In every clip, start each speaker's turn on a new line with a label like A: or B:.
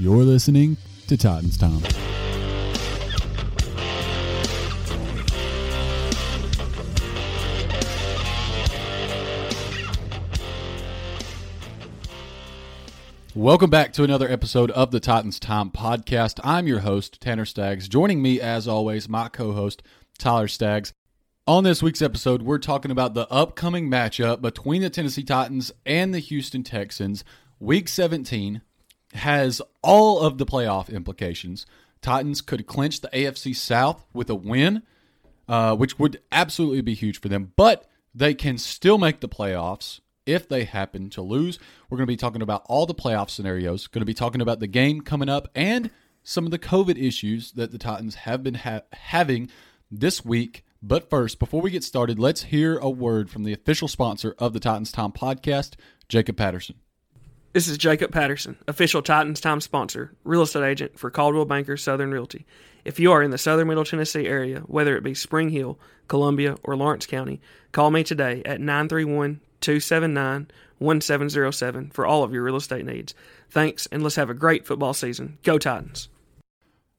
A: You're listening to Titans Time. Welcome back to another episode of the Titans Time podcast. I'm your host, Tanner Staggs. Joining me, as always, my co host, Tyler Staggs. On this week's episode, we're talking about the upcoming matchup between the Tennessee Titans and the Houston Texans. Week 17 has all of the playoff implications. Titans could clinch the AFC South with a win, uh, which would absolutely be huge for them, but they can still make the playoffs if they happen to lose. We're going to be talking about all the playoff scenarios, going to be talking about the game coming up, and some of the COVID issues that the Titans have been ha- having this week. But first, before we get started, let's hear a word from the official sponsor of the Titans Time podcast, Jacob Patterson.
B: This is Jacob Patterson, official Titans Time sponsor, real estate agent for Coldwell Banker Southern Realty. If you are in the southern Middle Tennessee area, whether it be Spring Hill, Columbia, or Lawrence County, call me today at 931 279 1707 for all of your real estate needs. Thanks, and let's have a great football season. Go Titans.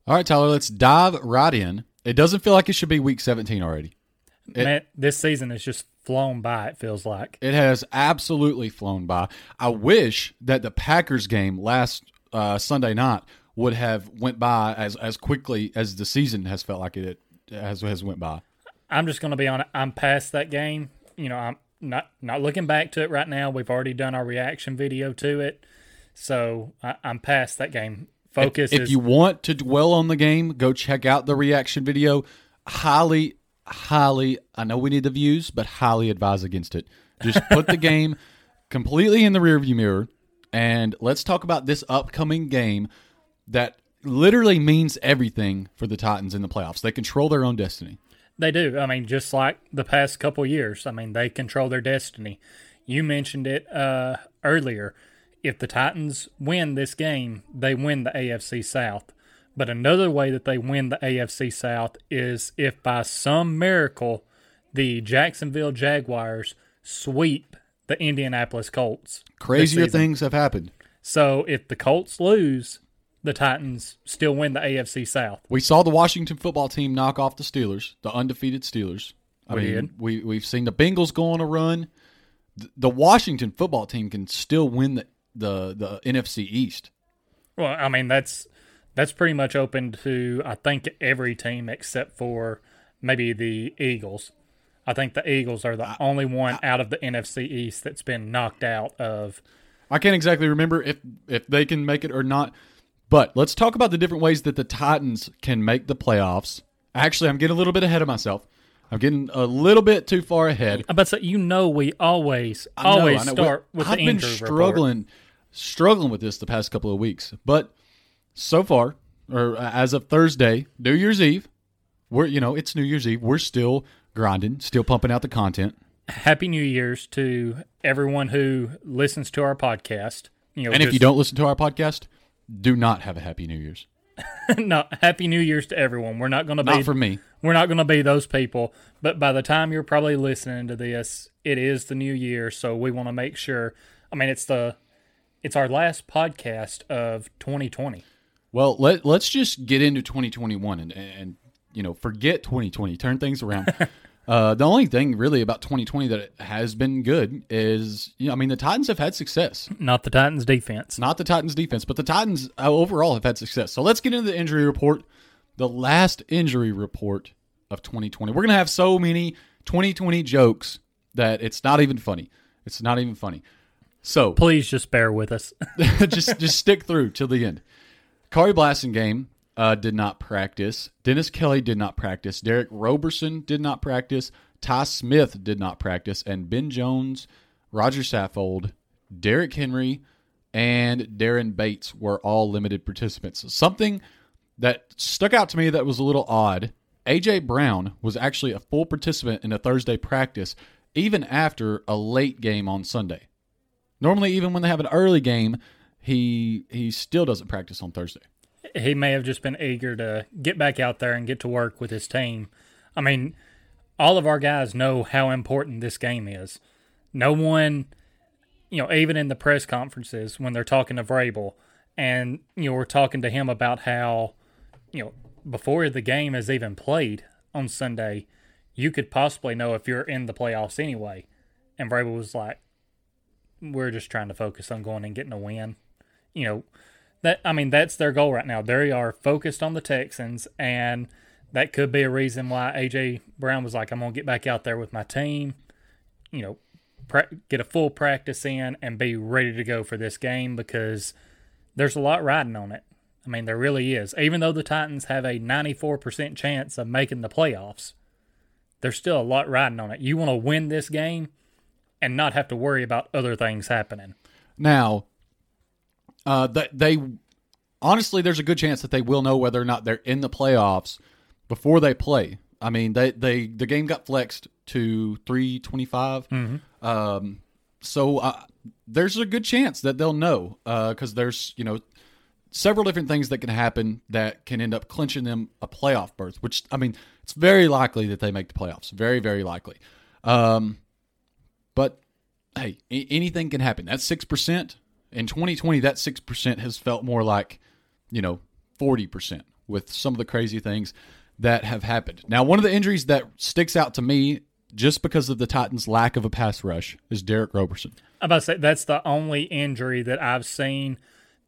A: All right, Tyler, let's dive right in. It doesn't feel like it should be week 17 already. It-
C: Man, this season has just flown by. It feels like.
A: It has absolutely flown by. I wish that the Packers game last uh, Sunday night would have went by as as quickly as the season has felt like it has has went by.
C: I'm just going to be on. I'm past that game. You know, I'm not not looking back to it right now. We've already done our reaction video to it, so I, I'm past that game. Focus
A: If
C: is
A: you want to dwell on the game, go check out the reaction video. Highly, highly. I know we need the views, but highly advise against it. Just put the game completely in the rearview mirror, and let's talk about this upcoming game that literally means everything for the Titans in the playoffs. They control their own destiny.
C: They do. I mean, just like the past couple years. I mean, they control their destiny. You mentioned it uh, earlier. If the Titans win this game, they win the AFC South. But another way that they win the AFC South is if by some miracle the Jacksonville Jaguars sweep the Indianapolis Colts.
A: Crazier things have happened.
C: So if the Colts lose, the Titans still win the AFC South.
A: We saw the Washington football team knock off the Steelers, the undefeated Steelers. I
C: We
A: mean,
C: did.
A: we we've seen the Bengals go on a run. The Washington football team can still win the the, the NFC East.
C: Well, I mean that's that's pretty much open to I think every team except for maybe the Eagles. I think the Eagles are the only one out of the NFC East that's been knocked out of.
A: I can't exactly remember if if they can make it or not. But let's talk about the different ways that the Titans can make the playoffs. Actually, I'm getting a little bit ahead of myself. I'm getting a little bit too far ahead.
C: I bet say you know we always
A: I know,
C: always
A: I know.
C: start with
A: I've
C: the
A: been
C: injury report.
A: struggling, struggling with this the past couple of weeks, but so far, or uh, as of Thursday, New Year's Eve, we're you know it's New Year's Eve. We're still grinding, still pumping out the content.
C: Happy New Year's to everyone who listens to our podcast. You know,
A: And if you don't listen to our podcast, do not have a happy New Year's.
C: no, Happy New Year's to everyone. We're not going to be
A: Not for me.
C: We're not going to be those people, but by the time you're probably listening to this, it is the new year, so we want to make sure. I mean, it's the it's our last podcast of 2020.
A: Well, let let's just get into 2021 and and you know forget 2020, turn things around. uh, the only thing really about 2020 that has been good is you know I mean the Titans have had success.
C: Not the Titans defense.
A: not the Titans defense, but the Titans uh, overall have had success. So let's get into the injury report, the last injury report of 2020. We're going to have so many 2020 jokes that it's not even funny. It's not even funny. So
C: Please just bear with us.
A: just just stick through till the end. Khari Blasingame uh, did not practice. Dennis Kelly did not practice. Derick Roberson did not practice. Ty Smith did not practice, and Ben Jones, Roger Saffold, Derrick Henry, and Daren Bates were all limited participants. Something that stuck out to me that was a little odd. AJ Brown was actually a full participant in a Thursday practice, even after a late game on Sunday. Normally, even when they have an early game, he he still doesn't practice on Thursday.
C: he may have just been eager to get back out there and get to work with his team. I mean, all of our guys know how important this game is. No one, you know, even in the press conferences when they're talking to Vrabel, And you know, we're talking to him about how, you know, before the game is even played on Sunday, you could possibly know if you're in the playoffs anyway. And Vrabel was like, "We're just trying to focus on going and getting a win." You know, that I mean, that's their goal right now. They are focused on the Texans, and that could be a reason why AJ Brown was like, "I'm gonna get back out there with my team." You know, pra- get a full practice in and be ready to go for this game because there's a lot riding on it. I mean, there really is. Even though the Titans have a 94% chance of making the playoffs, there's still a lot riding on it. You want to win this game and not have to worry about other things happening.
A: Now, uh, that they honestly, there's a good chance that they will know whether or not they're in the playoffs before they play. I mean, they they the game got flexed to three twenty five. Um, so uh, there's a good chance that they'll know because there's you know several different things that can happen that can end up clinching them a playoff berth. Which I mean, it's very likely that they make the playoffs. Very very likely. Um, but hey, anything can happen. That's six percent in 2020. That six percent has felt more like you know forty percent with some of the crazy things that have happened. Now, one of the injuries that sticks out to me just because of the Titans' lack of a pass rush is Derick Roberson.
C: I'm about to say that's the only injury that I've seen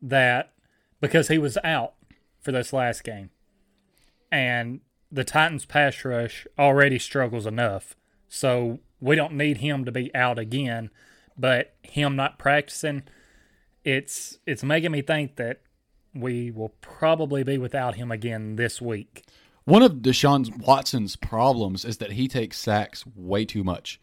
C: that because he was out for this last game, and the Titans' pass rush already struggles enough, so we don't need him to be out again. But him not practicing, it's it's making me think that we will probably be without him again this week.
A: One of Deshaun Watson's problems is that he takes sacks way too much.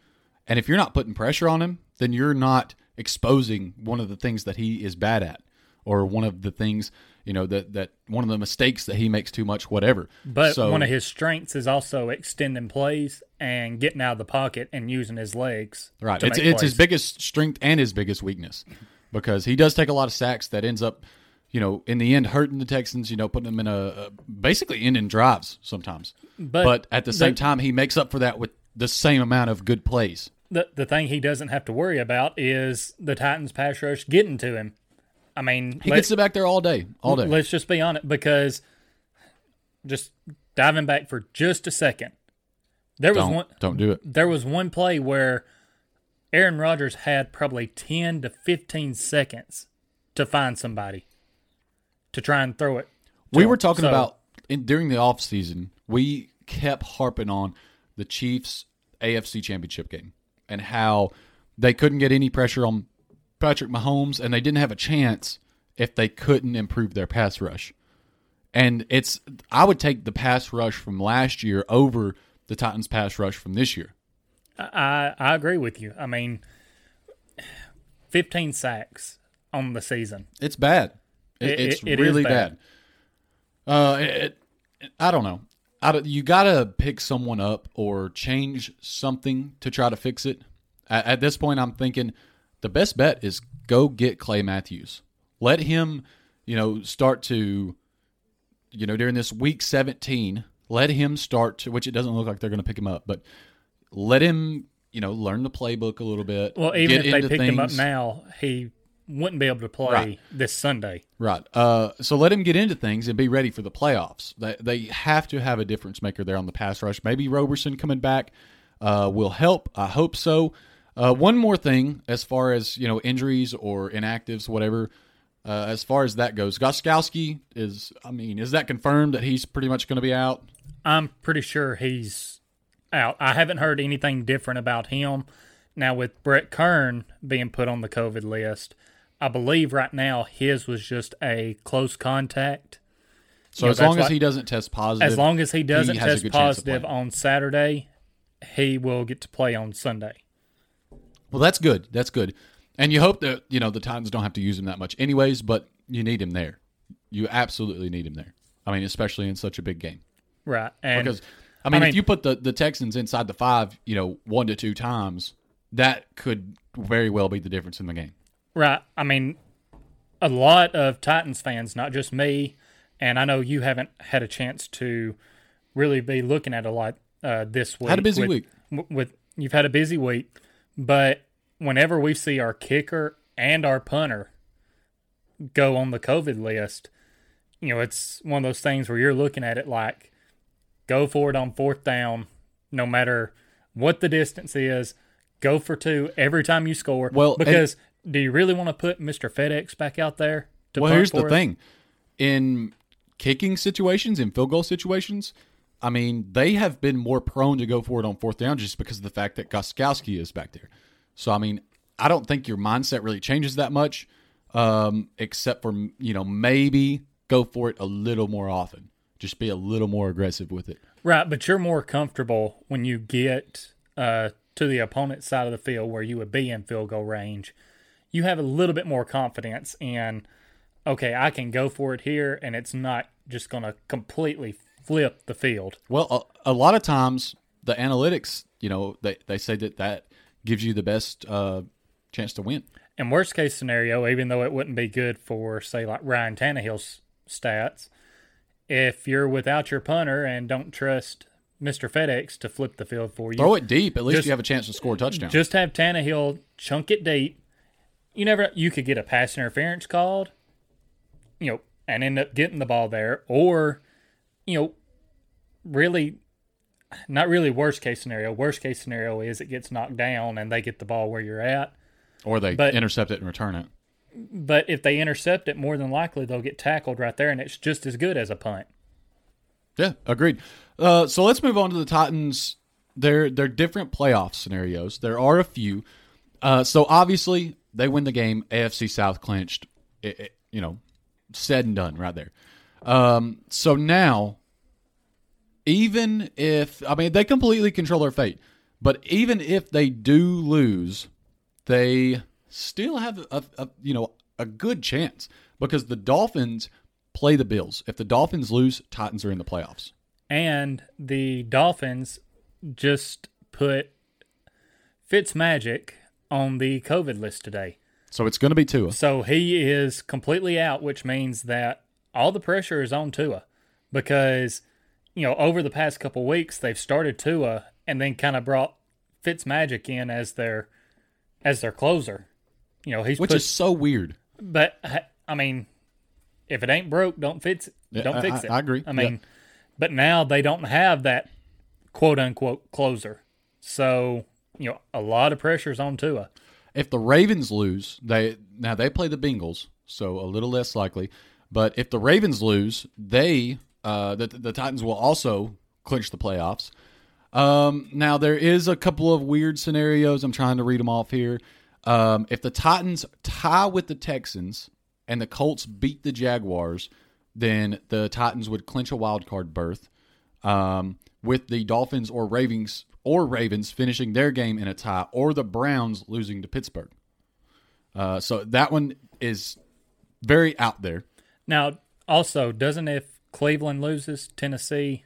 A: And if you're not putting pressure on him, then you're not exposing one of the things that he is bad at or one of the things, you know, that that one of the mistakes that he makes too much whatever.
C: But
A: so,
C: one of his strengths is also extending plays and getting out of the pocket and using his legs.
A: Right. It's it's his biggest strength and his biggest weakness because he does take a lot of sacks that ends up, you know, in the end hurting the Texans. You know, putting them in a, a basically ending drives sometimes.
C: But,
A: But at the same
C: the-
A: time, he makes up for that with the same amount of good plays.
C: the the thing he doesn't have to worry about is the Titans pass rush getting to him. I mean,
A: He
C: let,
A: can sit back there all day, all day.
C: let's just be honest because just diving back for just a second. There was
A: Don't
C: one
A: don't do it.
C: there was one play where Aaron Rodgers had probably 10 to 15 seconds to find somebody to try and throw it.
A: We were talking
C: So-
A: about in, during the off season. We kept harping on the Chiefs AFC Championship game and how they couldn't get any pressure on Patrick Mahomes, and they didn't have a chance if they couldn't improve their pass rush. And it's I would take the pass rush from last year over the Titans' pass rush from this year.
C: I I agree with you. I mean, 15 sacks on the season.
A: It's bad. It,
C: It-
A: it's
C: it-
A: really
C: bad.
A: bad. Uh, it, I don't know. I don't, you got to pick someone up or change something to try to fix it. At, at this point, I'm thinking the best bet is go get Clay Matthews. Let him, you know, start to, you know, during this week 17, let him start to, which it doesn't look like they're going to pick him up, but let him, you know, learn the playbook a little bit.
C: Well, even
A: get
C: if they picked him up now, he wouldn't be able to play
A: Right.
C: this Sunday.
A: Right. Uh, so let him get into things and be ready for the playoffs. They, they have to have a difference maker there on the pass rush. Maybe Roberson coming back uh, will help. I hope so. Uh, one more thing, as far as you know, injuries or inactives, whatever. Uh, as far as that goes, Gostkowski is. I mean, is that confirmed that he's pretty much going to be out?
C: I'm pretty sure he's out. I haven't heard anything different about him. Now, with Brett Kern being put on the COVID list, I believe right now his was just a close contact.
A: So
C: Yeah,
A: as long as he doesn't test positive,
C: As long as he doesn't
A: a
C: test
A: good chance of
C: positive on Saturday, he will get to play on Sunday.
A: Well, that's good. That's good. And you hope that you know the Titans don't have to use him that much, anyways. But you need him there. You absolutely need him there. I mean, especially in such a big game.
C: Right. And
A: Because I mean,
C: I
A: if you put the the Texans inside the five, you know, one to two times, that could very well be the difference in the game.
C: Right. I mean, a lot of Titans fans, not just me, and I know you haven't had a chance to really be looking at a lot uh, this week.
A: Had a busy
C: with,
A: week.
C: w- With you've had a busy week, but whenever we see our kicker and our punter go on the COVID list, you know, it's one of those things where you're looking at it like go for it on fourth down, no matter what the distance is, go for two every time you score.
A: Well, and-
C: because do you really want to put Mr. FedEx back out there? To
A: Well, here's the
C: us?
A: thing: in kicking situations, in field goal situations, I mean, they have been more prone to go for it on fourth down just because of the fact that Gostkowski is back there. So, I mean, I don't think your mindset really changes that much, um, except for you know maybe go for it a little more often. Just be a little more aggressive with it.
C: Right, but you're more comfortable when you get uh, to the opponent's side of the field where you would be in field goal range. You have a little bit more confidence in, okay, I can go for it here, and it's not just going to completely flip the field.
A: Well, a, a lot of times the analytics, you know, they they say that that gives you the best uh, chance to win.
C: And worst case scenario, even though it wouldn't be good for, say, like Ryan Tannehill's stats, if you're without your punter and don't trust Mr. FedEx to flip the field for you,
A: Throw it deep. At least
C: Just-
A: you have a chance to score a touchdown.
C: Just have Tannehill chunk it deep. You never you could get a pass interference called, you know, and end up getting the ball there, or you know, really, not really worst case scenario. Worst case scenario is it gets knocked down and they get the ball where you're at.
A: or they
C: but-
A: intercept it and return it.
C: But if they intercept it, more than likely they'll get tackled right there, and it's just as good as a punt.
A: Yeah, agreed. Uh, so let's move on to the Titans. They're they're different playoff scenarios. There are a few. Uh, so obviously they win the game. AFC South clinched. It, it- you know, said and done right there. Um, so now, even if I mean they completely control their fate, but even if they do lose, they still have a, a you know a good chance because the Dolphins play the Bills. If the Dolphins lose, Titans are in the playoffs.
C: And the Dolphins just put Fitzmagic on the COVID list today.
A: So it's going to be Tua.
C: So he is completely out, which means that all the pressure is on Tua because, you know, over the past couple weeks, they've started Tua and then kind of brought Fitzmagic in as their as their closer. You know, he's
A: Which
C: put,
A: is so weird.
C: but I mean, if it ain't broke, don't fix it. Don't fix
A: I-
C: it.
A: I agree.
C: I mean, but now they don't have that quote unquote closer. So, you know, a lot of pressure's on Tua.
A: If the Ravens lose, they now they play the Bengals, so a little less likely. But if the Ravens lose, they uh, the the Titans will also clinch the playoffs. Um, now there is a couple of weird scenarios. I'm trying to read them off here. Um, if the Titans tie with the Texans and the Colts beat the Jaguars, then the Titans would clinch a wild card berth. Um, with the Dolphins or Ravens or Ravens finishing their game in a tie, or the Browns losing to Pittsburgh. Uh, so that one is very out there.
C: Now, also, doesn't if Cleveland loses Tennessee,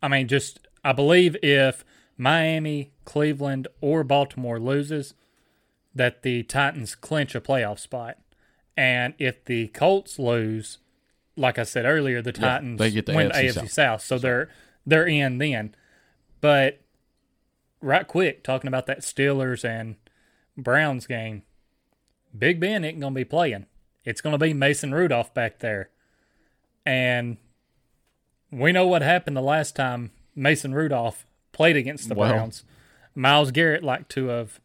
C: I mean, just I believe if Miami, Cleveland, or Baltimore loses, that the Titans clinch a playoff spot, and if the Colts lose, like I said earlier, the Titans
A: they get the
C: win
A: AFC
C: AFC
A: South.
C: South, so they're they're in then. But right quick, talking about that Steelers and Browns game, Big Ben ain't gonna be playing. It's gonna be Mason Rudolph back there. And we know what happened the last time Mason Rudolph played against the. Browns. Myles Garrett liked to have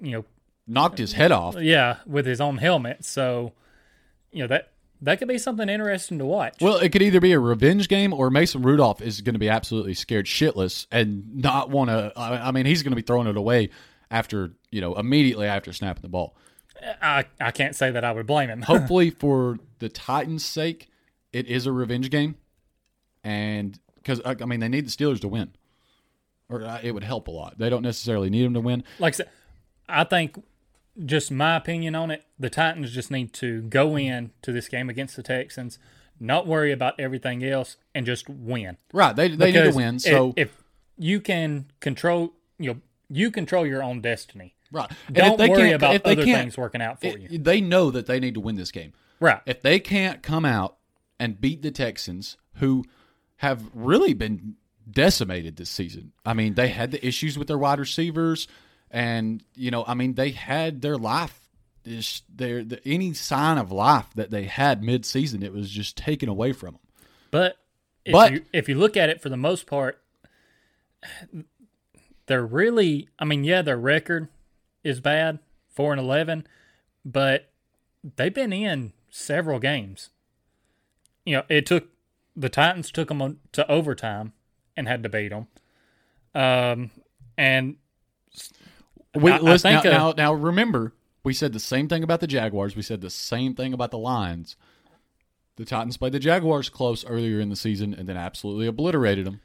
C: you know,
A: Knocked his head off.
C: yeah, with his own helmet. So, you know, that that could be something interesting to watch.
A: Well, it could either be a revenge game or Mason Rudolph is going to be absolutely scared shitless and not want to. I mean, he's going to be throwing it away after, you know, immediately after snapping the ball.
C: I, I can't say that I would blame him.
A: Hopefully, for the Titans' sake, it is a revenge game. And because, I mean, they need the Steelers to win, or uh, it would help a lot. They don't necessarily need them to win.
C: like I think just my opinion on it, the Titans just need to go in to this game against the Texans, not worry about everything else, and just win.
A: Right. They, they need to win. So,
C: if, you can control, you know, you control your own destiny.
A: right.
C: Don't
A: if
C: worry about
A: if
C: other things working out for you.
A: they know that they need to win this game.
C: Right.
A: if they can't come out and beat the Texans, who have really been decimated this season. I mean, they had the issues with their wide receivers, and you know, I mean, they had their life is their the, any sign of life that they had mid-season, it was just taken away from them.
C: But if
A: But-
C: you if you look at it for the most part, they're really I mean, yeah, their record is bad, four and eleven, but they've been in several games. You know, it took the Titans took them to overtime and had to beat them. Um, and
A: We
C: I- I
A: listen
C: think,
A: now,
C: uh,
A: now. Now remember, we said the same thing about the Jaguars. We said the same thing about the Lions. The Titans played the Jaguars close earlier in the season and then absolutely obliterated them.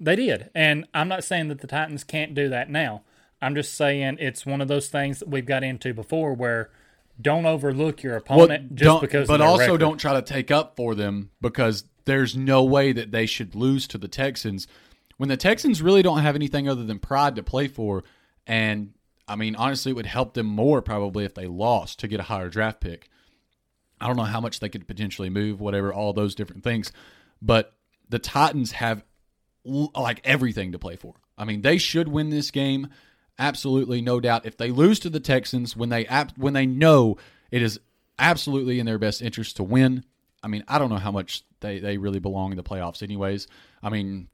C: They did. And I'm not saying that the Titans can't do that now. I'm just saying it's one of those things that we've got into before where don't overlook your opponent just because
A: but also
C: record.
A: don't try to take up for them because there's no way that they should lose to the Texans when the Texans really don't have anything other than pride to play for. And I mean, honestly, it would help them more probably if they lost to get a higher draft pick. I don't know how much they could potentially move, whatever, all those different things. But the Titans have like everything to play for. I mean, they should win this game, absolutely, no doubt. If they lose to the Texans when they when they know it is absolutely in their best interest to win, I mean, I don't know how much they they really belong in the playoffs, anyways. I mean,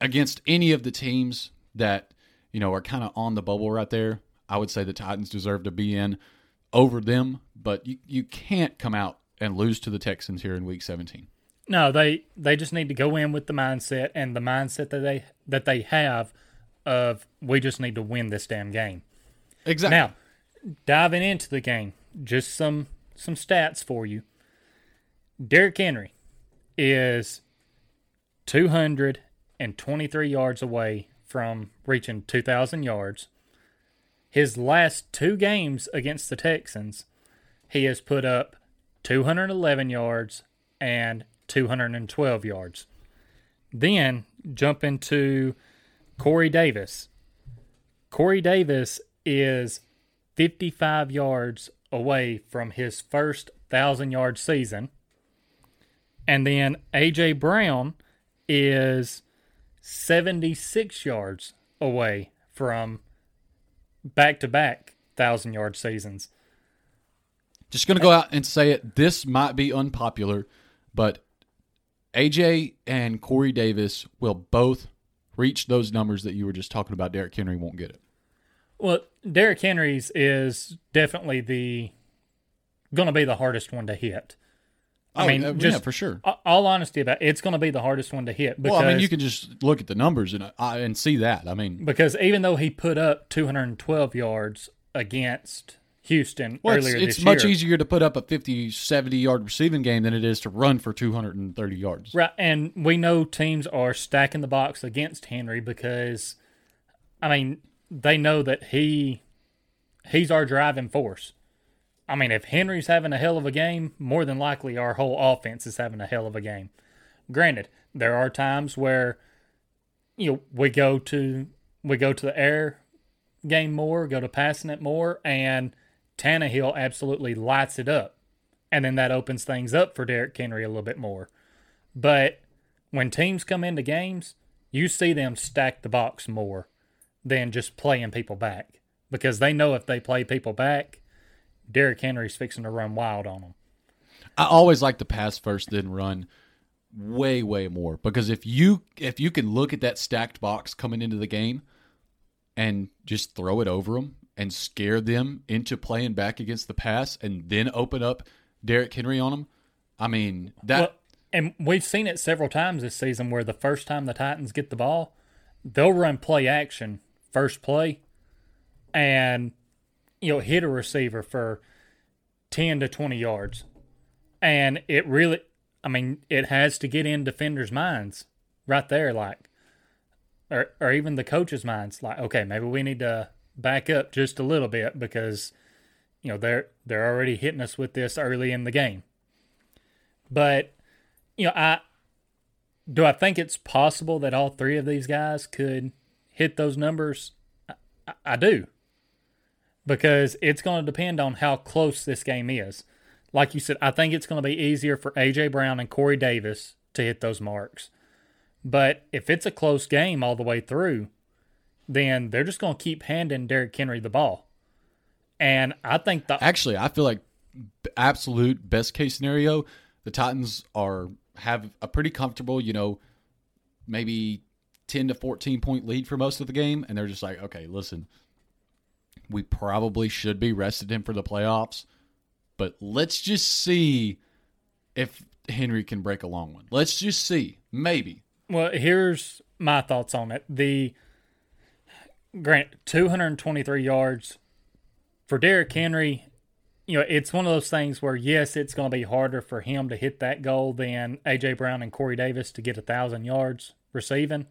A: against any of the teams that you know are kind of on the bubble right there, I would say the Titans deserve to be in over them. But you you can't come out and lose to the Texans here in Week 17.
C: No, they they just need to go in with the mindset and the mindset that they that they have of we just need to win this damn game.
A: Exactly.
C: Now, diving into the game, just some some stats for you. Derrick Henry is 223 yards away from reaching 2,000 yards. His last two games against the Texans, he has put up 211 yards and 212 yards. Then jump into Corey Davis. Corey Davis is 55 yards away from his first 1,000 yard season. And then A.J. Brown is 76 yards away from back to back 1,000 yard seasons.
A: Just going to go out and say it. This might be unpopular, but AJ and Corey Davis will both reach those numbers that you were just talking about. Derrick Henry won't get it.
C: Well, Derrick Henry's is definitely the going to be the hardest one to hit. I
A: Oh,
C: mean,
A: uh, yeah,
C: just
A: for sure.
C: All honesty about it, it's going to be the hardest one to hit because
A: Well, I mean, you can just look at the numbers and uh, and see that. I mean,
C: because even though he put up 212 yards against Houston
A: well, it's,
C: earlier
A: it's
C: this
A: much
C: year,
A: easier to put up a 50, 70 yard receiving game than it is to run for 230 yards.
C: Right, and we know teams are stacking the box against Henry because, I mean, they know that he he's our driving force. I mean, if Henry's having a hell of a game, more than likely our whole offense is having a hell of a game. Granted, there are times where you know we go to we go to the air game more, go to passing it more, and Tannehill absolutely lights it up, and then that opens things up for Derrick Henry a little bit more. But when teams come into games, you see them stack the box more than just playing people back because they know if they play people back, Derrick Henry's fixing to run wild on them.
A: I always like to pass first, then run way, way more because if you if you can look at that stacked box coming into the game and just throw it over them and scare them into playing back against the pass and then open up Derrick Henry on them, I mean that.
C: Well, and we've seen it several times this season where the first time the Titans get the ball, they'll run play action first play and you know hit a receiver for 10 to 20 yards. And it really I mean, it has to get in defenders' minds right there like or or even the coaches' minds like okay, maybe we need to back up just a little bit because you know, they're they're already hitting us with this early in the game. But you know, I do I think it's possible that all three of these guys could hit those numbers. I, I, I do, because it's going to depend on how close this game is. Like you said, I think it's going to be easier for AJ Brown and Corey Davis to hit those marks. But if it's a close game all the way through, then they're just going to keep handing Derrick Henry the ball. And I think the
A: Actually, I feel like absolute best case scenario, the Titans are have a pretty comfortable, you know, maybe 10 to 14 point lead for most of the game and they're just like, "Okay, listen. We probably should be rested him for the playoffs, but let's just see if Henry can break a long one. Let's just see. Maybe.
C: Well, here's my thoughts on it. The grant 223 yards for Derrick Henry. You know, it's one of those things where yes, it's going to be harder for him to hit that goal than AJ Brown and Corey Davis to get a thousand yards receiving.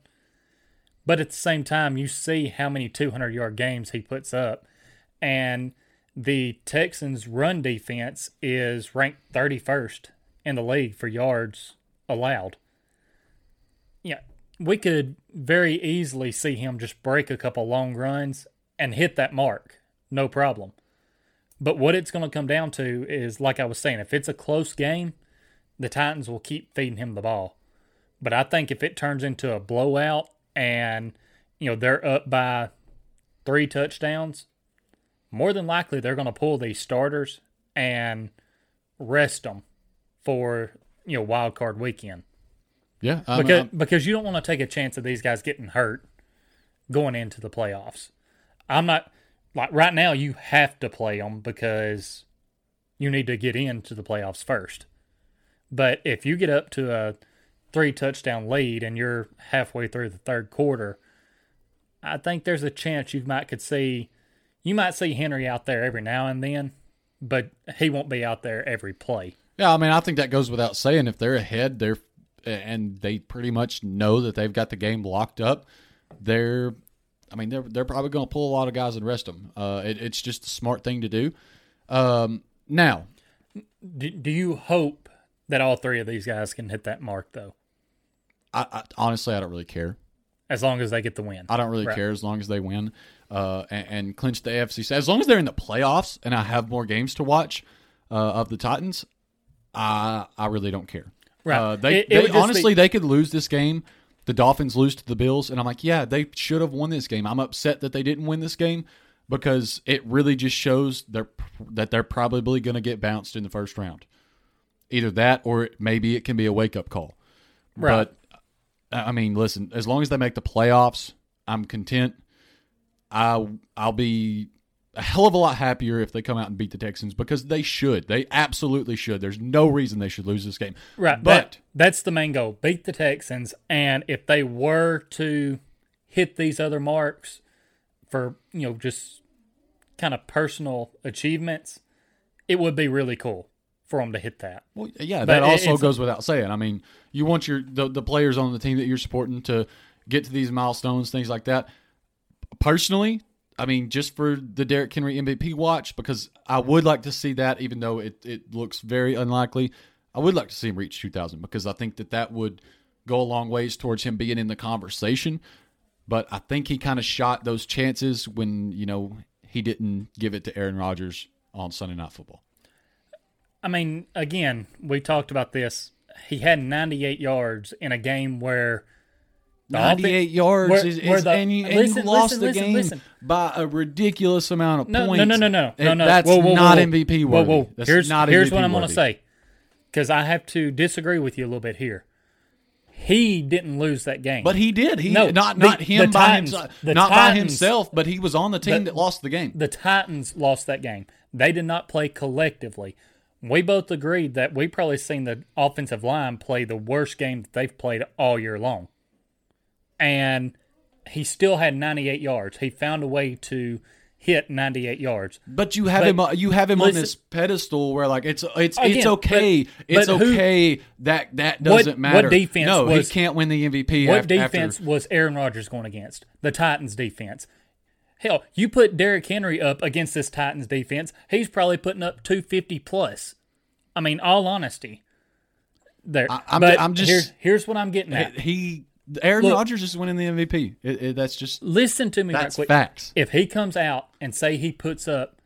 C: But at the same time, you see how many 200 yard games he puts up, and the Texans' run defense is ranked 31st in the league for yards allowed. Yeah, we could very easily see him just break a couple long runs and hit that mark, no problem. But what it's going to come down to is, like I was saying, if it's a close game, the Titans will keep feeding him the ball. But I think if it turns into a blowout and you know they're up by three touchdowns, more than likely they're going to pull these starters and rest them for you know wild card weekend
A: Yeah. I mean,
C: because
A: I'm-
C: because you don't want to take a chance of these guys getting hurt going into the playoffs. I'm not like right now. You have to play them because you need to get into the playoffs first. But if you get up to a three touchdown lead and you're halfway through the third quarter, I think there's a chance you might could see you might see Henry out there every now and then, but he won't be out there every play.
A: Yeah, I mean, I think that goes without saying. If they're ahead, they're and they pretty much know that they've got the game locked up. They're, I mean, they're they're probably going to pull a lot of guys and rest them. Uh, it, it's just a smart thing to do. Um, now,
C: Do, do you hope that all three of these guys can hit that mark though?
A: I, I honestly, I don't really care.
C: as long as they get the win.
A: I don't really
C: Right.
A: care as long as they win uh, and, and clinch the AFC. As long as they're in the playoffs and I have more games to watch uh, of the Titans, I I really don't care.
C: Right.
A: Uh, they,
C: It- it
A: they
C: just be-
A: honestly they could lose this game. The Dolphins lose to the Bills, and I'm like, yeah, they should have won this game. I'm upset that they didn't win this game because it really just shows they're that they're probably going to get bounced in the first round. Either that, or maybe it can be a wake up call.
C: Right.
A: But I mean, listen, as long as they make the playoffs, I'm content. I I'll be a hell of a lot happier if they come out and beat the Texans because they should. They absolutely should. There's no reason they should lose this game.
C: right.
A: But
C: that- that's the main goal. Beat the Texans. And if they were to hit these other marks for, you know, just kind of personal achievements, it would be really cool for them to hit that.
A: well, yeah, that also goes without saying. I mean, you want your the, the players on the team that you're supporting to get to these milestones, things like that. Personally, I mean, just for the Derrick Henry MVP watch, because I would like to see that, even though it, it looks very unlikely. I would like to see him reach 2,000 because I think that that would go a long ways towards him being in the conversation. But I think he kind of shot those chances when, you know, he didn't give it to Aaron Rodgers on Sunday Night Football.
C: I mean, again, we talked about this. He had 98 yards in a game where
A: 98
C: offen-
A: yards
C: where-
A: is,
C: where
A: is-
C: the-
A: and you, and
C: listen,
A: you lost
C: listen,
A: the game by a ridiculous amount of
C: No,
A: points.
C: no, no, no, no, no, no.
A: That's
C: Whoa, whoa,
A: not
C: whoa.
A: MVP
C: Whoa,
A: worthy.
C: whoa.
A: That's
C: here's
A: not
C: here's
A: MVP
C: what I'm going to say, because I have to disagree with you a little bit here. He didn't lose that game,
A: But he did. He
C: No,
A: not
C: the-
A: not him by
C: Titans-
A: himself, not by himself, but he was on the team
C: the-
A: that lost the game.
C: the Titans lost that game. They did not play collectively. We both agreed that we probably seen the offensive line play the worst game that they've played all year long. And he still had 98 yards. He found a way to hit 98 yards.
A: But you have
C: But
A: him. You have him on this pedestal where, like, it's it's it's okay.
C: but-
A: it's
C: but who-
A: okay that that doesn't
C: what
A: matter.
C: defense
A: no,
C: was-
A: he can't win the MVP.
C: What
A: af-
C: defense
A: After,
C: was Aaron Rodgers going against? The Titans defense. Hell, you put Derrick Henry up against this Titans defense, he's probably putting up 250 plus. I mean, all honesty. There.
A: I- I'm-
C: but
A: I'm just-
C: here- here's what I'm getting at.
A: he Aaron Rodgers is winning the MVP. It, it, that's just
C: Listen to me
A: that's
C: right quick.
A: facts.
C: If he comes out and say he puts up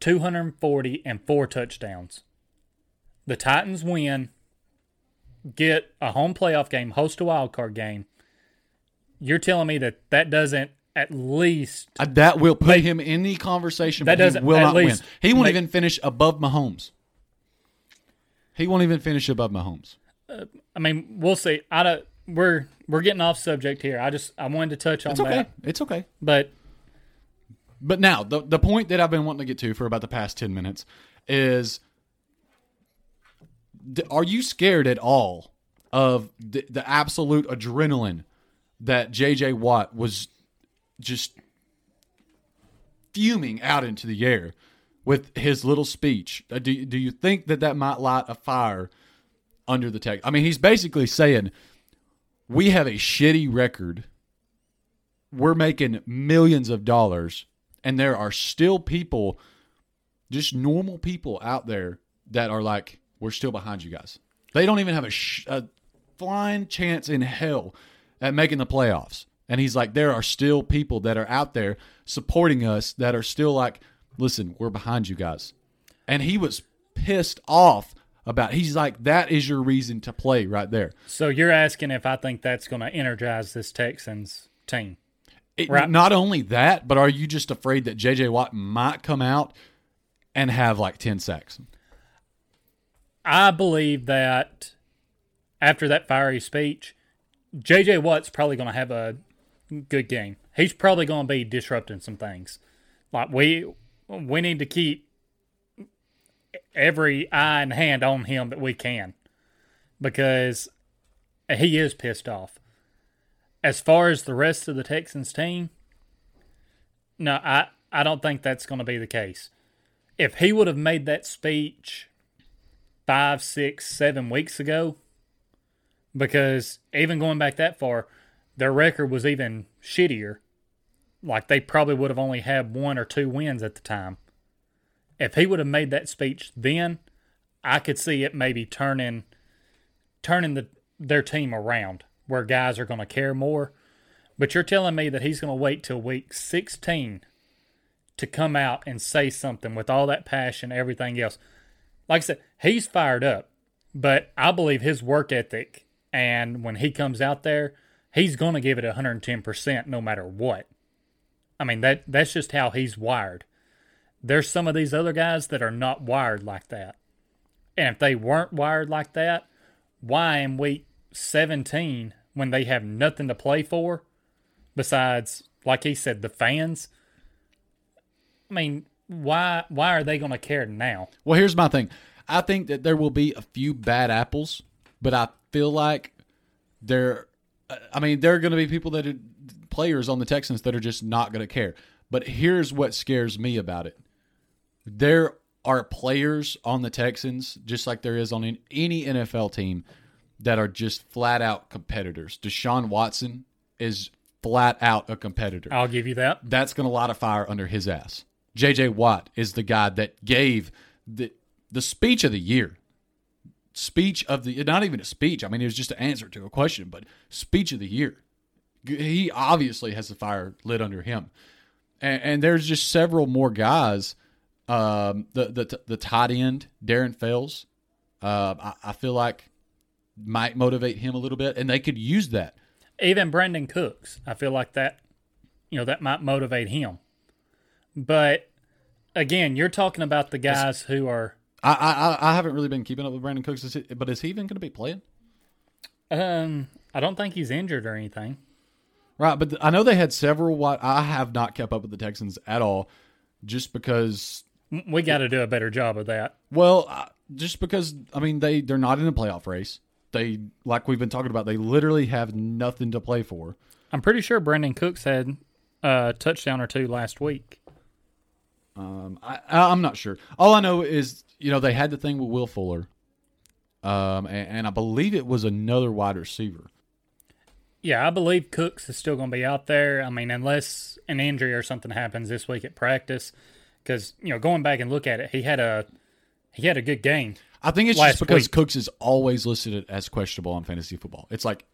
C: 240 and four touchdowns, the Titans win, get a home playoff game, host a wild card game. You're telling me that that doesn't at least
A: Uh, that will put him in the conversation,
C: That
A: but
C: doesn't-
A: will
C: at
A: not
C: least
A: win. He won't
C: make-
A: even finish above Mahomes. He won't even finish above Mahomes.
C: I mean, we'll see. I don't, we're we're getting off subject here. I just I wanted to touch on
A: It's okay.
C: that,
A: It's okay.
C: but
A: But now the the point that I've been wanting to get to for about the past ten minutes is: d- Are you scared at all of the, the absolute adrenaline that J.J. Watt was just fuming out into the air with his little speech? Uh, Do do you think that that might light a fire under the tech? I mean, he's basically saying we have a shitty record we're making millions of dollars and there are still people just normal people out there that are like we're still behind you guys they don't even have a, sh- a flying chance in hell at making the playoffs and he's like there are still people that are out there supporting us that are still like listen we're behind you guys and he was pissed off about he's like that is your reason to play right there
C: so you're asking if I think that's going to energize this Texans team.
A: It,
C: Right.
A: Not only that, but are you just afraid that J.J. Watt might come out and have like 10 sacks?
C: I believe that after that fiery speech, JJ Watt's probably going to have a good game. He's probably going to be disrupting some things. Like we we need to keep every eye and hand on him that we can because he is pissed off. As far as the rest of the Texans team, no, I I don't think that's going to be the case. If he would have made that speech five, six, seven weeks ago, because even going back that far, their record was even shittier. Like they probably would have only had one or two wins at the time. If he would have made that speech then, I could see it maybe turning turning the their team around where guys are going to care more. But you're telling me that he's going to wait till week 16 to come out and say something with all that passion, everything else. Like I said, he's fired up, but I believe his work ethic and when he comes out there, he's going to give it 110% no matter what. I mean, that that's just how he's wired. There's some of these other guys that are not wired like that. And if they weren't wired like that, why in week 17 when they have nothing to play for besides like he said the fans? I mean, why why are they going to care now?
A: Well, here's my thing. I think that there will be a few bad apples, but I feel like there. I mean, there are going to be people that are players on the Texans that are just not going to care. But here's what scares me about it: there are players on the Texans, just like there is on any NFL team, that are just flat out competitors. Deshaun Watson is flat out a competitor
C: I'll give you that.
A: that's going to light a fire under his ass. J.J. Watt is the guy that gave the the speech of the year. Speech of the not even a speech. I mean, it was just an answer to a question, but speech of the year. He obviously has the fire lit under him, and, and there's just several more guys. Um, the the the tight end Darren Fells, uh, I, I feel like might motivate him a little bit, and they could use that.
C: Even Brandin Cooks, I feel like that, you know, that might motivate him. But again, you're talking about the guys who are,
A: I I, I haven't really been keeping up with Brandin Cooks, is he- but is he even going to be playing?
C: um, I don't think he's injured or anything.
A: Right, but th- I know they had several. What I have not kept up with the Texans at all, just because.
C: We got to do a better job of that.
A: Well, uh, just because I mean they they're not in a playoff race. They like we've been talking about. They literally have nothing to play for.
C: I'm pretty sure Brandin Cooks had a touchdown or two last week.
A: Um, I I'm not sure. All I know is you know they had the thing with Will Fuller, um, and, and I believe it was another wide receiver.
C: Yeah, I believe Cooks is still going to be out there. I mean, unless an injury or something happens this week at practice, because you know, going back and look at it, he had a he had a good game.
A: I think it's just because
C: week.
A: Cooks is always listed as questionable on fantasy football. It's like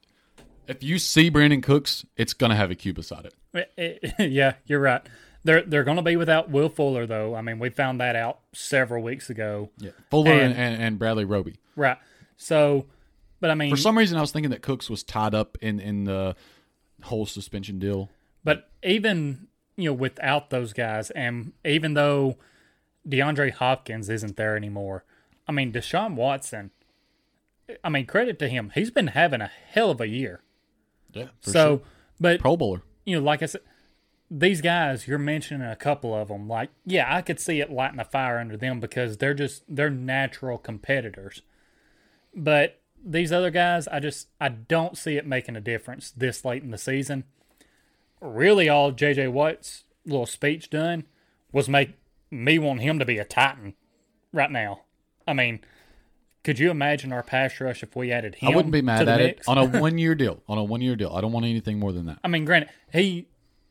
A: if you see Brandin Cooks, it's gonna have a Q beside it.
C: Yeah, you're right. They're they're going to be without Will Fuller though. I mean, we found that out several weeks ago.
A: Yeah, Fuller and,
C: And-
A: and, Bradley Roby.
C: Right. So, but I mean,
A: For some reason, I was thinking that Cooks was tied up in in the whole suspension deal.
C: But even you know without those guys, and even though DeAndre Hopkins isn't there anymore, I mean Deshaun Watson. I mean, credit to him. He's been having a hell of a year.
A: Yeah.
C: so, but
A: Pro Bowler.
C: you know, like I said, these guys you're mentioning a couple of them. Like, yeah, I could see it lighting a fire under them because they're just they're natural competitors. But these other guys, I just I don't see it making a difference this late in the season. Really, all JJ Watt's little speech done was make me want him to be a Titan right now. I mean, could you imagine our pass rush if we added him?
A: I wouldn't be mad at it on a one year deal. On a one year deal. I don't want anything more than that.
C: I mean, granted, he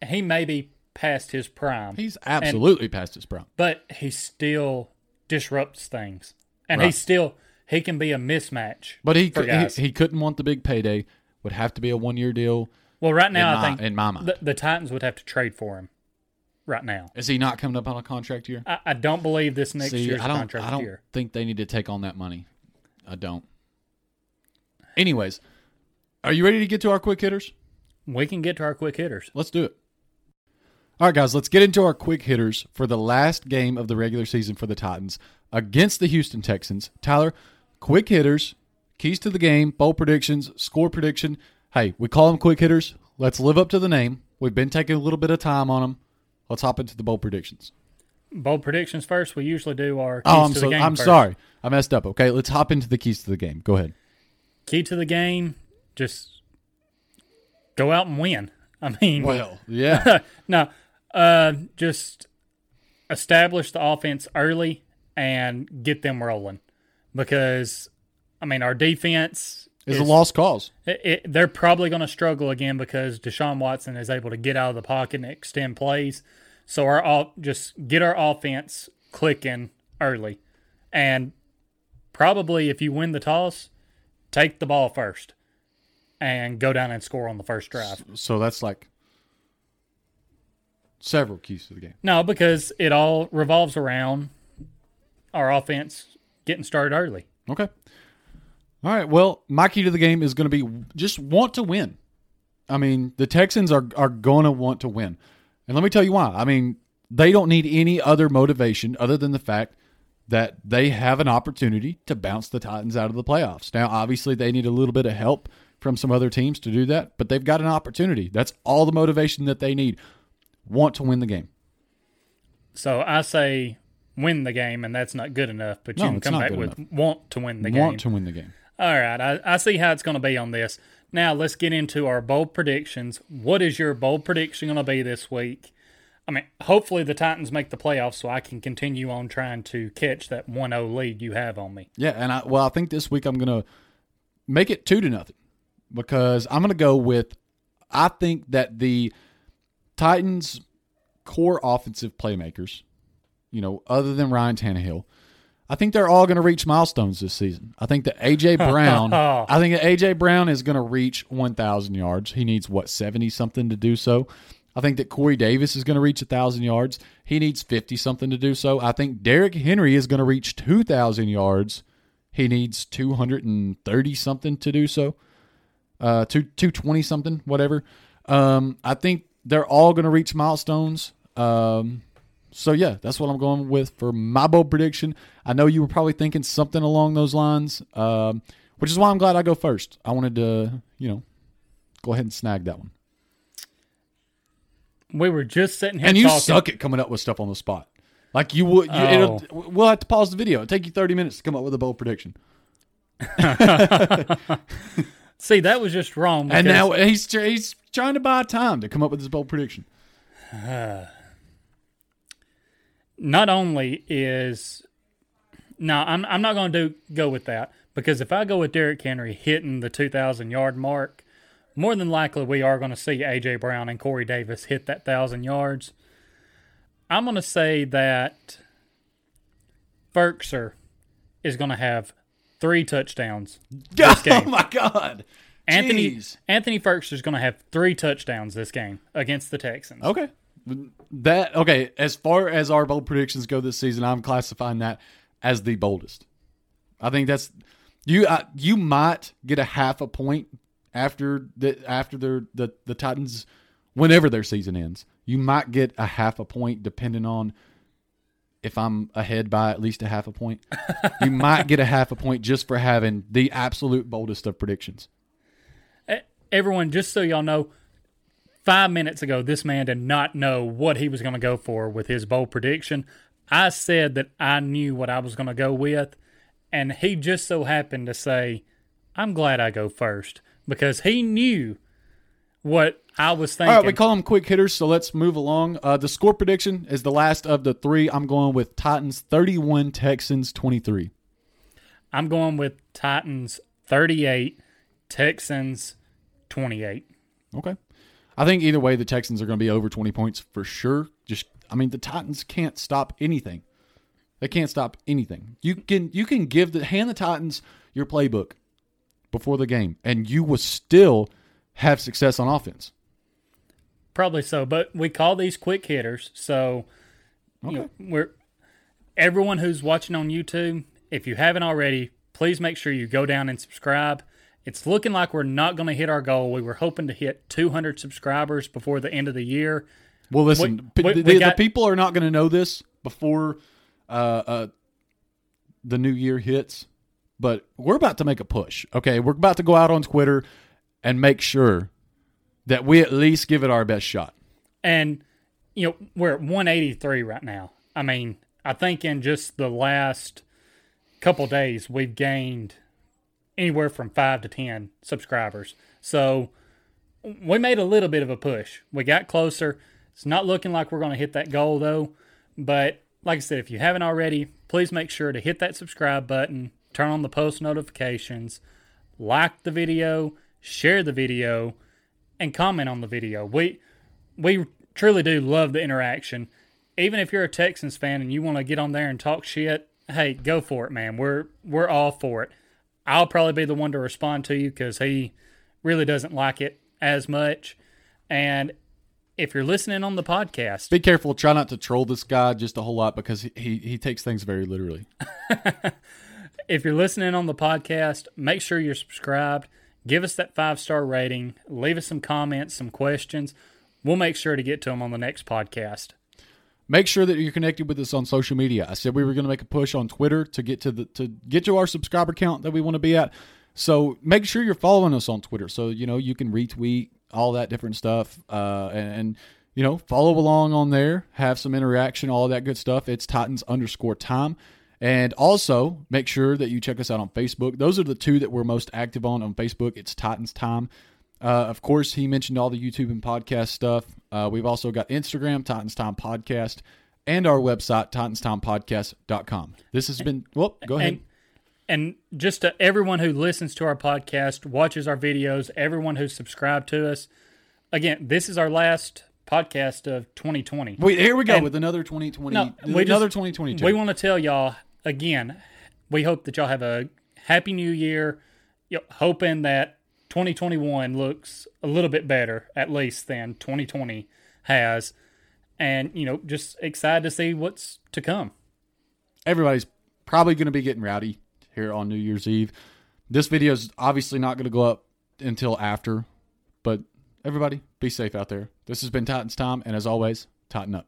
C: he may be past his prime,
A: He's absolutely past his prime.
C: but he still disrupts things, and
A: Right.
C: he still he can be a mismatch.
A: But he,
C: for
A: could,
C: guys.
A: he he couldn't want the big payday. Would have to be a one year deal.
C: well, right now I think
A: in my mind.
C: the, the Titans would have to trade for him. Right now,
A: Is he not coming up on a contract year?
C: I, I don't believe this next
A: See,
C: year's
A: I don't.
C: contract
A: I don't
C: year.
A: think they need to take on that money. I don't. Anyways, are you ready to get to our quick hitters?
C: We can get to our quick hitters.
A: Let's do it. All right, guys, let's get into our quick hitters for the last game of the regular season for the Titans against the Houston Texans. Tyler, quick hitters, keys to the game, bowl predictions, score prediction. Hey, we call them quick hitters. Let's live up to the name. We've been taking a little bit of time on them. Let's hop into the bowl predictions.
C: Bold predictions first. We usually do our keys
A: Oh, I'm
C: to
A: so,
C: the game.
A: I'm
C: first.
A: sorry. I messed up. Okay, let's hop into the keys to the game. Go ahead.
C: Key to the game: just go out and win. I mean,
A: Well, yeah.
C: no, uh, just establish the offense early and get them rolling. Because, I mean, our defense
A: is a lost cause.
C: It, it, they're probably going to struggle again because Deshaun Watson is able to get out of the pocket and extend plays. So our all just get our offense clicking early, and probably if you win the toss, take the ball first, and go down and score on the first drive.
A: So that's like several keys to the game.
C: No, because it all revolves around our offense getting started early.
A: Okay. All right. Well, my key to the game is going to be just want to win. I mean, the Texans are are going to want to win, and let me tell you why. I mean, they don't need any other motivation other than the fact that they have an opportunity to bounce the Titans out of the playoffs. Now, obviously, they need a little bit of help from some other teams to do that, but they've got an opportunity. That's all the motivation that they need. Want to win the game.
C: So I say win the game, and that's not good enough. But you
A: No,
C: can come back with
A: enough.
C: want to win the game.
A: Want to win the game.
C: All right, I, I see how it's going to be on this. Now let's get into our bold predictions. What is your bold prediction going to be this week? I mean, hopefully the Titans make the playoffs so I can continue on trying to catch that 1-0 lead you have on me.
A: Yeah, and I well, I think this week I'm gonna make it two to nothing because I'm gonna go with. I think that the Titans' core offensive playmakers, you know, other than Ryan Tannehill, I think they're all gonna reach milestones this season. I think that AJ Brown, I think that AJ Brown is gonna reach 1,000 yards. He needs what 70 something to do so. I think that Corey Davis is going to reach 1,000 yards. He needs 50 something to do so. I think Derrick Henry is going to reach 2,000 yards. He needs 230 something to do so. Uh, two, 220 something, whatever. Um, I think they're all going to reach milestones. Um, so, yeah, that's what I'm going with for my bold prediction. I know you were probably thinking something along those lines, um, which is why I'm glad I go first. I wanted to, you know, go ahead and snag that one.
C: We were just sitting here
A: And you
C: talking.
A: suck at coming up with stuff on the spot. Like you would, you,
C: Oh.
A: we'll have to pause the video. It'll take you thirty minutes to come up with a bold prediction.
C: See, that was just wrong.
A: And now he's he's trying to buy time to come up with this bold prediction.
C: not only is no, I'm I'm not going to do go with that because if I go with Derrick Henry hitting the 2,000 yard mark, more than likely we are going to see AJ Brown and Corey Davis hit that thousand yards. I'm going to say that Firkser is going to have three touchdowns. This oh game.
A: Oh my god,
C: Anthony
A: Jeez.
C: Anthony is going to have three touchdowns this game against the Texans.
A: Okay, that okay. As far as our bold predictions go this season, I'm classifying that as the boldest. I think that's you. Uh, you might get a half a point after the after the the, the Titans whenever their season ends. You might get a half a point depending on if I'm ahead by at least a half a point. you might get a half a point just for having the absolute boldest of predictions.
C: Everyone, just so y'all know, five minutes ago, this man did not know what he was going to go for with his bold prediction. I said that I knew what I was going to go with, and he just so happened to say, I'm glad I go first because he knew what I was thinking.
A: All right, we call them quick hitters, so let's move along. Uh, the score prediction is the last of the three. I'm going with Titans 31, Texans 23.
C: I'm going with Titans 38, Texans 28.
A: Okay. I think either way, the Texans are going to be over 20 points for sure. Just, I mean, the Titans can't stop anything. They can't stop anything. You can you can give the hand the Titans your playbook before the game, and you will still have success on offense.
C: Probably so, but we call these quick hitters. So you know, we're everyone who's watching on YouTube. If you haven't already, please make sure you go down and subscribe. It's looking like we're not going to hit our goal. We were hoping to hit 200 subscribers before the end of the year.
A: Well, listen,
C: We- we-
A: the,
C: we got-
A: the people are not going to know this before uh, uh, the new year hits, but we're about to make a push. Okay, we're about to go out on Twitter and make sure that we at least give it our best shot.
C: And you know, we're at 183 right now. I mean, I think in just the last couple days we've gained anywhere from 5 to 10 subscribers. So we made a little bit of a push. We got closer. It's not looking like we're going to hit that goal though, but like I said, if you haven't already, please make sure to hit that subscribe button, turn on the post notifications, like the video, share the video, and comment on the video. We we truly do love the interaction. Even if you're a Texans fan and you want to get on there and talk shit, hey, go for it, man. We're we're all for it. I'll probably be the one to respond to you because he really doesn't like it as much. And if you're listening on the podcast,
A: Be careful. Try not to troll this guy just a whole lot because he, he, he takes things very literally.
C: if you're listening on the podcast, make sure you're subscribed. Give us that five star rating. Leave us some comments, some questions. We'll make sure to get to them on the next podcast.
A: Make sure that you're connected with us on social media. I said we were going to make a push on Twitter to get to the to get to our subscriber count that we want to be at. So make sure you're following us on Twitter, so you know you can retweet all that different stuff, uh, and, and you know follow along on there, have some interaction, all that good stuff. It's Titans underscore time, and also make sure that you check us out on Facebook. Those are the two that we're most active on on Facebook. It's Titans time. Uh, of course, he mentioned all the YouTube and podcast stuff. Uh, we've also got Instagram, Titans Time Podcast, and our website, titanstimepodcast.com. This has been, well, go ahead.
C: And and just to everyone who listens to our podcast, watches our videos, everyone who's subscribed to us. Again, this is our last podcast of 2020.
A: Wait, here we go
C: and-
A: with another 2020,
C: No,
A: another
C: just-
A: 2022.
C: We want to tell y'all again. We hope that y'all have a happy new year. Hoping that 2021 looks a little bit better, at least than 2020 has, and you know, just excited to see what's to come.
A: Everybody's probably going to be getting rowdy here on New Year's Eve. This video is obviously not going to go up until after, but everybody be safe out there. This has been Titans Time, and as always, tighten up.